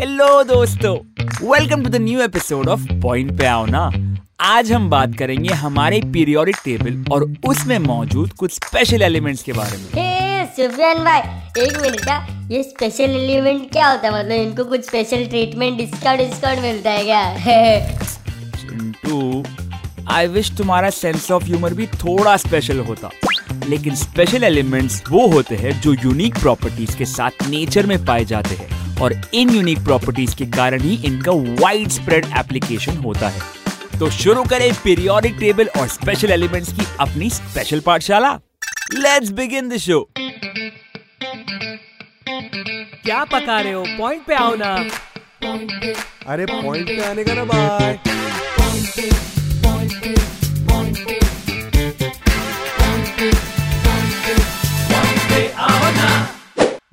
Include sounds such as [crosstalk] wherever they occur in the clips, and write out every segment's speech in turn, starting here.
Hello दोस्तों. Welcome to the new episode of point पे आओ ना आज हम बात करेंगे हमारे पीरियोडिक टेबल और उसमें मौजूद कुछ स्पेशल एलिमेंट्स के बारे में। सुफियान भाई एक मिनट का ये स्पेशल एलिमेंट क्या होता है? मतलब इनको कुछ स्पेशल ट्रीटमेंट डिस्काउंट डिस्काउंट मिलता है क्या? [laughs] चिंटू आई विश तुम्हारा सेंस ऑफ़ ह्यूमर भी थोड़ा स्पेशल होता। लेकिन स्पेशल एलिमेंट्स वो होते हैं जो यूनिक प्रॉपर्टीज़ के साथ नेचर में पाए जाते हैं। और इन यूनिक प्रॉपर्टीज़ के कारण ही इनका वाइड स्प्रेड एप्लीकेशन होता है। तो शुरू करें पीरियोडिक टेबल और स्पेशल एलिमेंट्स की अपनी स्पेशल पाठशाला। लेट्स बिगिन द शो क्या पका रहे हो? पॉइंट पे आओ ना। अरे पॉइंट पे आने का ना बाय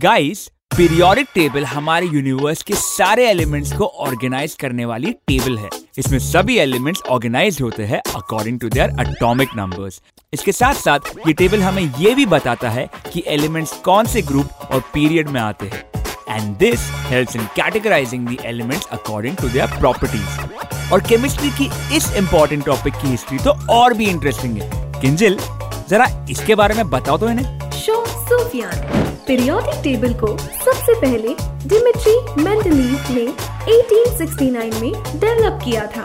गाइस पीरियोडिक टेबल हमारे यूनिवर्स के सारे एलिमेंट्स को ऑर्गेनाइज करने वाली टेबल है। इसमें सभी एलिमेंट्स ऑर्गेनाइज होते हैं according to their atomic numbers इसके साथ साथ ये टेबल हमें ये भी बताता है कि एलिमेंट्स कौन से ग्रुप और पीरियड में आते हैं। And this helps in categorising the elements according to their properties और केमिस्ट्री की इस इंपॉर्टेंट टॉपिक की हिस्ट्री तो और भी इंटरेस्टिंग है। किंजल, जरा इसके बारे में बताओ तो इन्हें। पीरियोडिक टेबल को सबसे पहले डिमिट्री मेंडलीव ने 1869 में डेवलप किया था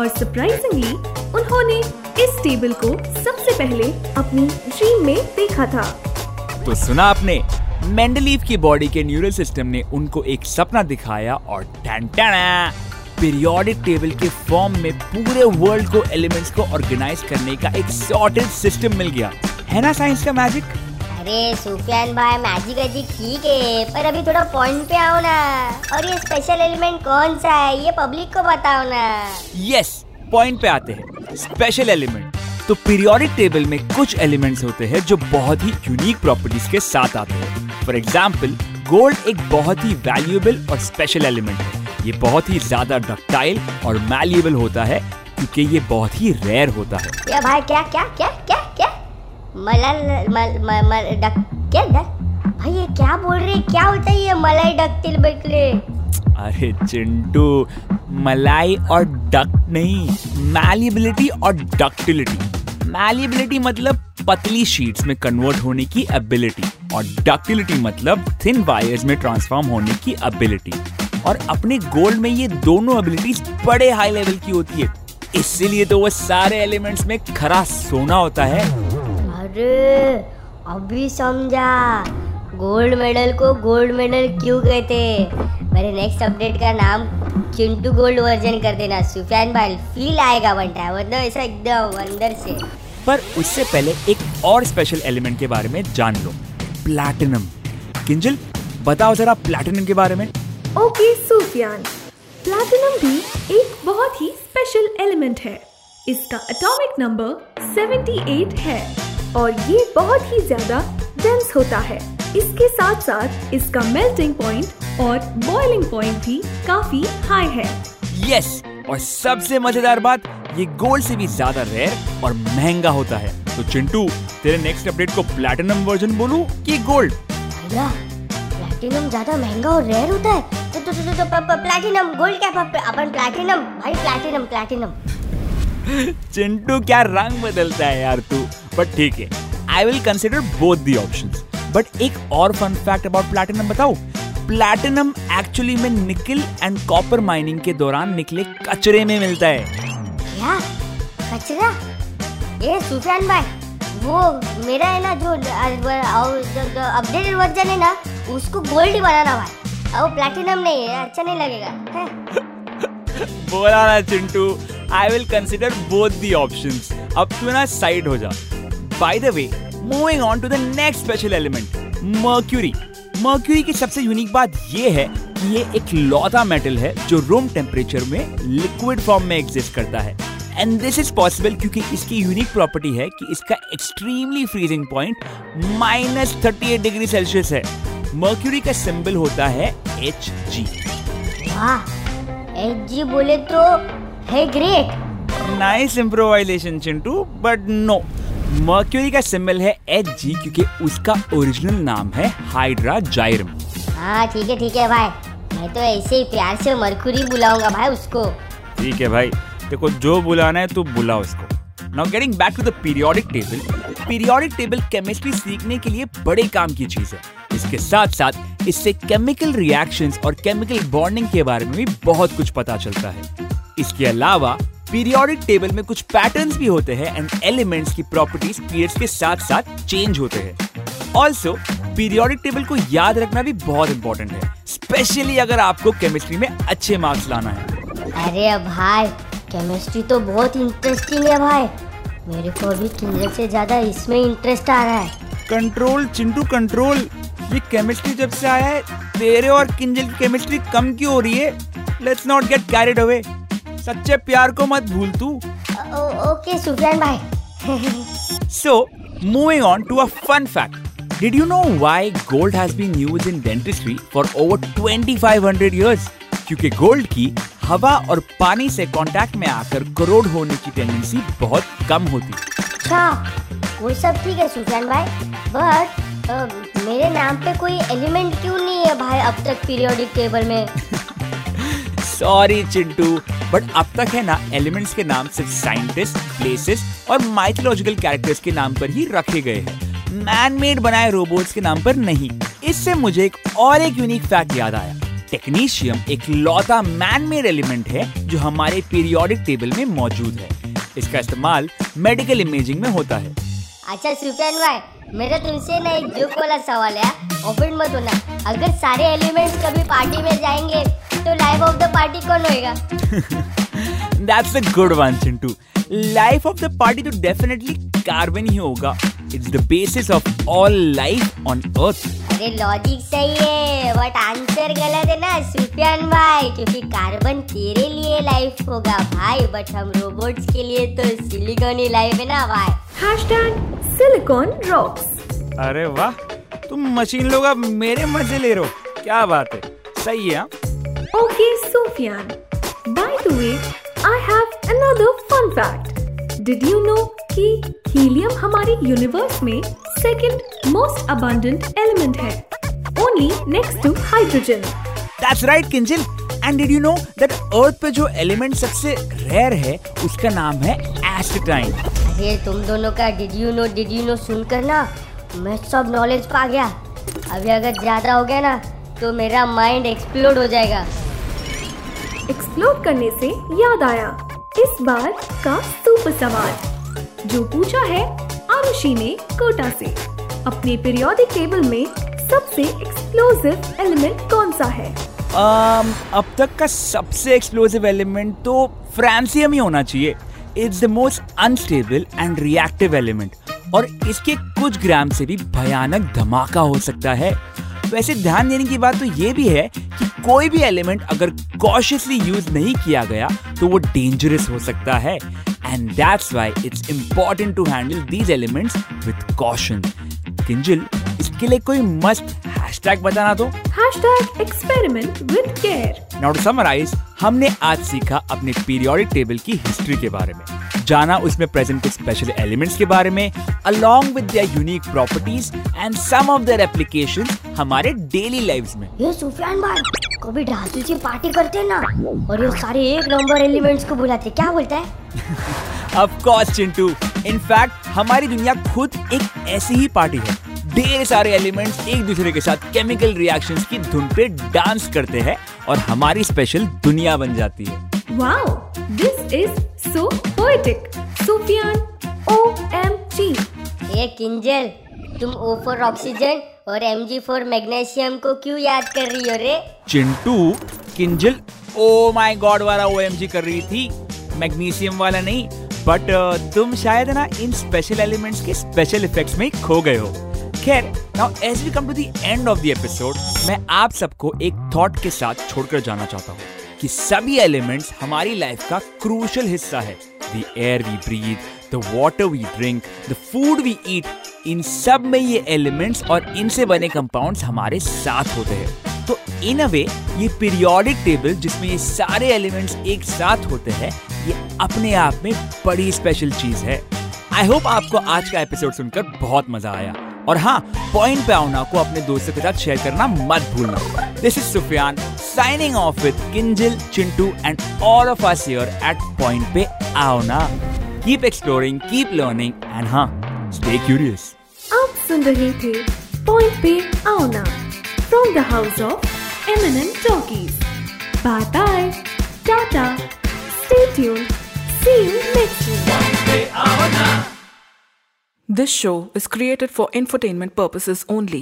और सरप्राइजिंगली उन्होंने इस टेबल को सबसे पहले अपनी ड्रीम में देखा था। तो सुना आपने मेंडलीव की बॉडी के न्यूरल सिस्टम ने उनको एक सपना दिखाया और पीरियोडिक टेबल के फॉर्म में पूरे वर्ल्ड को एलिमेंट्स को ऑर्गेनाइज करने का एक सॉर्टेड सिस्टम मिल गया। है ना साइंस का मैजिक अरे सुफियान भाई मैजिक अजी ठीक है पर अभी थोड़ा पॉइंट पे आओ ना। और ये स्पेशल एलिमेंट कौन सा है ये पब्लिक को बताओ ना। यस पॉइंट पे आते हैं। स्पेशल एलिमेंट तो पीरियोडिक टेबल में कुछ एलिमेंट्स होते हैं जो बहुत ही यूनिक प्रॉपर्टीज़ के साथ आते हैं। फॉर एग्ज़ाम्पल गोल्ड एक बहुत ही वैल्यूएबल और स्पेशल एलिमेंट है। ये बहुत ही ज़्यादा डक्टाइल और मैल्यूएबल होता है क्योंकि ये बहुत ही रेयर होता है। या भाई क्या क्या क्या? मलल, मल डक, क्या, डक? भाई, ये क्या बोल रहे? क्या होता है ये मलाई डकतिल बकले? अरे चिंटू, मलाई और डक्ट नहीं मैलिबिलिटी और डक्टिलिटी मैलिबिलिटी मतलब पतली शीट्स में कन्वर्ट होने की एबिलिटी और डक्टिलिटी मतलब थिन वायर्स में ट्रांसफॉर्म होने की एबिलिटी और अपने गोल्ड में ये दोनों एबिलिटीज बड़े हाई लेवल की होती है। इसीलिए तो वो सारे एलिमेंट्स में खरा सोना होता है। अरे अभी समझा। गोल्ड मेडल को गोल्ड मेडल क्यों कहते? मेरे नेक्स्ट अपडेट का नाम चिंटू गोल्ड वर्जन कर देना। सुफियान भाई फील आएगा बनता है मतलब ऐसा एकदम अंदर से। पर उससे पहले एक और स्पेशल एलिमेंट के बारे में जान लो। प्लैटिनम किंजल बताओ जरा प्लैटिनम के बारे में। ओके सूफियान प्लैटिनम भी एक बहुत ही स्पेशल एलिमेंट है। इसका एटॉमिक नंबर 78 है। और ये बहुत ही ज़्यादा डेंस होता है। इसके साथ साथ इसका मेल्टिंग पॉइंट और बॉइलिंग पॉइंट भी काफ़ी हाई है। यस और सबसे मज़ेदार बात ये गोल्ड से भी ज़्यादा रेयर और महँगा होता है। तो चिंटू तेरे नेक्स्ट अपडेट को प्लैटिनम वर्जन बोलूँ कि गोल्ड प्लैटिनम ज़्यादा महँगा और रेयर होता है। तो तो तो, तो, तो प्लैटिनम गोल्ड क्या? अपन प्लैटिनम भाई प्लैटिनम प्लैटिनम चिंटू क्या रंग बदलता है यार तू? बट ठीक है I will consider both the options but एक और फन फैक्ट अबाउट प्लैटिनम बताओ। प्लैटिनम एक्चुअली में निकल एंड कॉपर माइनिंग के दौरान निकले कचरे में मिलता है। क्या? कचरा? ये सुफियान भाई वो मेरा है ना जो अपडेटेड वर्जन है ना उसको गोल्ड ही। बनाना भाई और प्लैटिनम नहीं है अच्छा नहीं लगेगा है? [laughs] बोला ना Chintu I will consider both the options अब तू ना साइड हो जा. By the way moving on to the next special element mercury mercury की सबसे यूनिक बात ये है कि ये एक लौता मेटल है जो रूम टेम्परेचर में लिक्विड फॉर्म में एग्जिस्ट करता है. एंड दिस इज़ पॉसिबल क्योंकि इसकी यूनिक प्रॉपर्टी है कि इसका extremely freezing point minus thirty eight degree Celsius है. मर्क्यूरी का सिंबल होता है एच जी एच जी बोले तो है great nice improvisation Chintu but no mercury का सिंबल है एच जी क्योंकि उसका ओरिजिनल नाम है हाइड्रा जाइरम हाँ ठीक है ठीक है भाई। मैं तो ऐसे ही प्यार से मरकुरी बुलाऊँगा भाई उसको। ठीक है भाई। देखो जो बुलाना है तू बुला उसको। Now getting back to the periodic table periodic table chemistry सीखने के लिए बड़े काम की चीज़ है। इसके साथ साथ इससे केमिकल रिएक्शंस और केमिकल बॉन्डिंग के बारे में भी बहुत कुछ पता चलता है। इसके अलावा पीरियोडिक टेबल में कुछ पैटर्न्स भी होते हैं एंड एलिमेंट्स की प्रॉपर्टीज़ पीरियड्स के साथ साथ चेंज होते हैं। ऑल्सो पीरियोडिक टेबल को याद रखना भी बहुत इंपॉर्टेंट है स्पेशली अगर आपको केमिस्ट्री में अच्छे मार्क्स लाना है। अरे भाई केमिस्ट्री तो बहुत इंटरेस्टिंग है भाई। मेरे को अभी किंजल से ज़्यादा इसमें इंटरेस्ट आ रहा है। कंट्रोल चिंटू कंट्रोल ये केमिस्ट्री जब से आया है तेरे और किंजल की केमिस्ट्री कम क्यों हो रही है? Let's not get carried away सच्चे प्यार को मत भूल तू। ओके सुफियान भाई। So, moving on to a fun fact. Did you know why gold has been used in dentistry for over 2500 years? क्योंकि गोल्ड की हवा और पानी से कांटेक्ट में आकर करोड़ होने की टेंडेंसी बहुत कम होती। अच्छा वो सब ठीक है सुफियान भाई। बट मेरे नाम पे कोई एलिमेंट क्यों नहीं है भाई अब तक पीरियोडिक टेबल में? सॉरी चिंटू। बट अब तक है ना एलिमेंट्स के नाम सिर्फ़ साइंटिस्ट प्लेसेस और माइथोलॉजिकल कैरेक्टर्स के नाम पर ही रखे गए हैं। मैन मेड बनाए रोबोट्स के नाम पर नहीं। इससे मुझे एक और एक यूनिक फैक्ट याद आया। टेक्नीशियम एक लौता मैन मेड एलिमेंट है, जो हमारे पीरियोडिक टेबल में मौजूद है। इसका इस्तेमाल मेडिकल इमेजिंग में होता है। अच्छा सुफियान भाई, मेरा तुमसे ना एक जोक वाला सवाल है ऑफेंड मत होना। अगर सारे एलिमेंट्स कभी पार्टी में जाएँगे तो लाइफ ऑफ़ द पार्टी कौन होएगा? That's a good one Chintu life of the party तो डेफिनेटली कार्बन ही होगा. It's the basis of all life on earth अरे लॉजिक सही है बट आंसर गलत है ना सुफियान भाई क्योंकि कार्बन तेरे लिए लाइफ होगा भाई बट हम रोबोट्स के लिए तो सिलिकॉन ही लाइफ है ना भाई। Hashtag Silicon Rocks. अरे वाह तुम मशीन लोग अब मेरे मज़े ले रहे हो। क्या बात है? सही है हाँ? Okay, Sufyan. By the way, I have another fun fact. Did you know कि हीलियम हमारे यूनिवर्स में सेकंड मोस्ट abundant एलिमेंट है? Only next to hydrogen That's right, Kinjal and did you know that earth पे जो element सबसे rare है उसका नाम है एसिटाइन अरे तुम दोनों का did you know did you know सुनकर ना मैं सब नॉलेज पा गया। अभी अगर ज़्यादा हो गया ना तो मेरा माइंड एक्सप्लोड हो जाएगा। एक्सप्लोर करने से याद आया। इस बार का सुपर सवाल जो पूछा है आरुषि ने कोटा से। अपने पीरियोडिक टेबल में सबसे एक्सप्लोसिव एलिमेंट कौन सा है? Um, अब तक का सबसे एक्सप्लोसिव एलिमेंट तो फ्रांसियम ही होना चाहिए। It's the most unstable and reactive element और इसके कुछ ग्राम से भी भयानक धमाका हो सकता है। वैसे ध्यान देने की बात तो ये भी है कि कोई भी एलिमेंट अगर कॉशियसली यूज़ नहीं किया गया तो वो डेंजरस हो सकता है। And that's why it's important to handle these elements with caution Kinjal इसके लिए कोई मस्त हैशटैग बताना तो? Hashtag experiment with care now to summarise हमने आज सीखा अपने पीरियोडिक टेबल की हिस्ट्री के बारे में। जाना उसमें प्रेजेंट कुछ स्पेशल एलिमेंट्स के बारे में along with their unique properties and some of their applications हमारे डेली लाइव्स में। ये सुफियान भाई कभी ढासू से पार्टी करते हैं ना और ये सारे एक नंबर एलिमेंट्स को बुलाते क्या बोलता है? [laughs] Of course Chintu. इनफैक्ट हमारी दुनिया खुद एक ऐसी ही पार्टी है। ढेर सारे एलिमेंट्स एक दूसरे के साथ केमिकल रिएक्शंस की धुन पे डांस करते हैं और हमारी स्पेशल दुनिया बन जाती है। Wow, this is so poetic. Sufyan, OMG. ये किंजल तुम O फॉर ऑक्सीजन और Mg फॉर मैग्नीशियम को क्यों याद कर रही हो रे Chintu Kinjal oh my god वाला ओएमजी कर रही थी मैग्नीशियम वाला नहीं बट तुम शायद ना इन स्पेशल एलिमेंट्स के स्पेशल इफेक्ट्स में खो गए हो खैर now as we come to the end of the episode मैं आप सबको एक थॉट के साथ छोड़कर जाना चाहता हूँ कि सभी एलिमेंट्स हमारी लाइफ का क्रूशल हिस्सा है। The air we breathe the water we drink the food we eat इन सब में ये एलिमेंट्स और इनसे बने कंपाउंड्स हमारे साथ होते हैं। तो इन अ वे ये पीरियोडिक टेबल जिसमें ये सारे एलिमेंट्स एक साथ होते हैं, ये अपने आप में बड़ी स्पेशल चीज़ है। आई होप आपको आज का एपिसोड सुनकर बहुत मज़ा आया। और हाँ पॉइंट पे आउना को अपने दोस्तों के साथ शेयर करना मत भूलना। This is Sufyan signing off with Kinjal, Chintu, and all of us here at Point Pe Aona. Keep exploring, keep learning, and huh, stay curious. आप सुन रहे थे पॉइंट पे आओ ना from the house of eminent talkies bye bye tata stay tune see you next week This show is created for infotainment purposes only.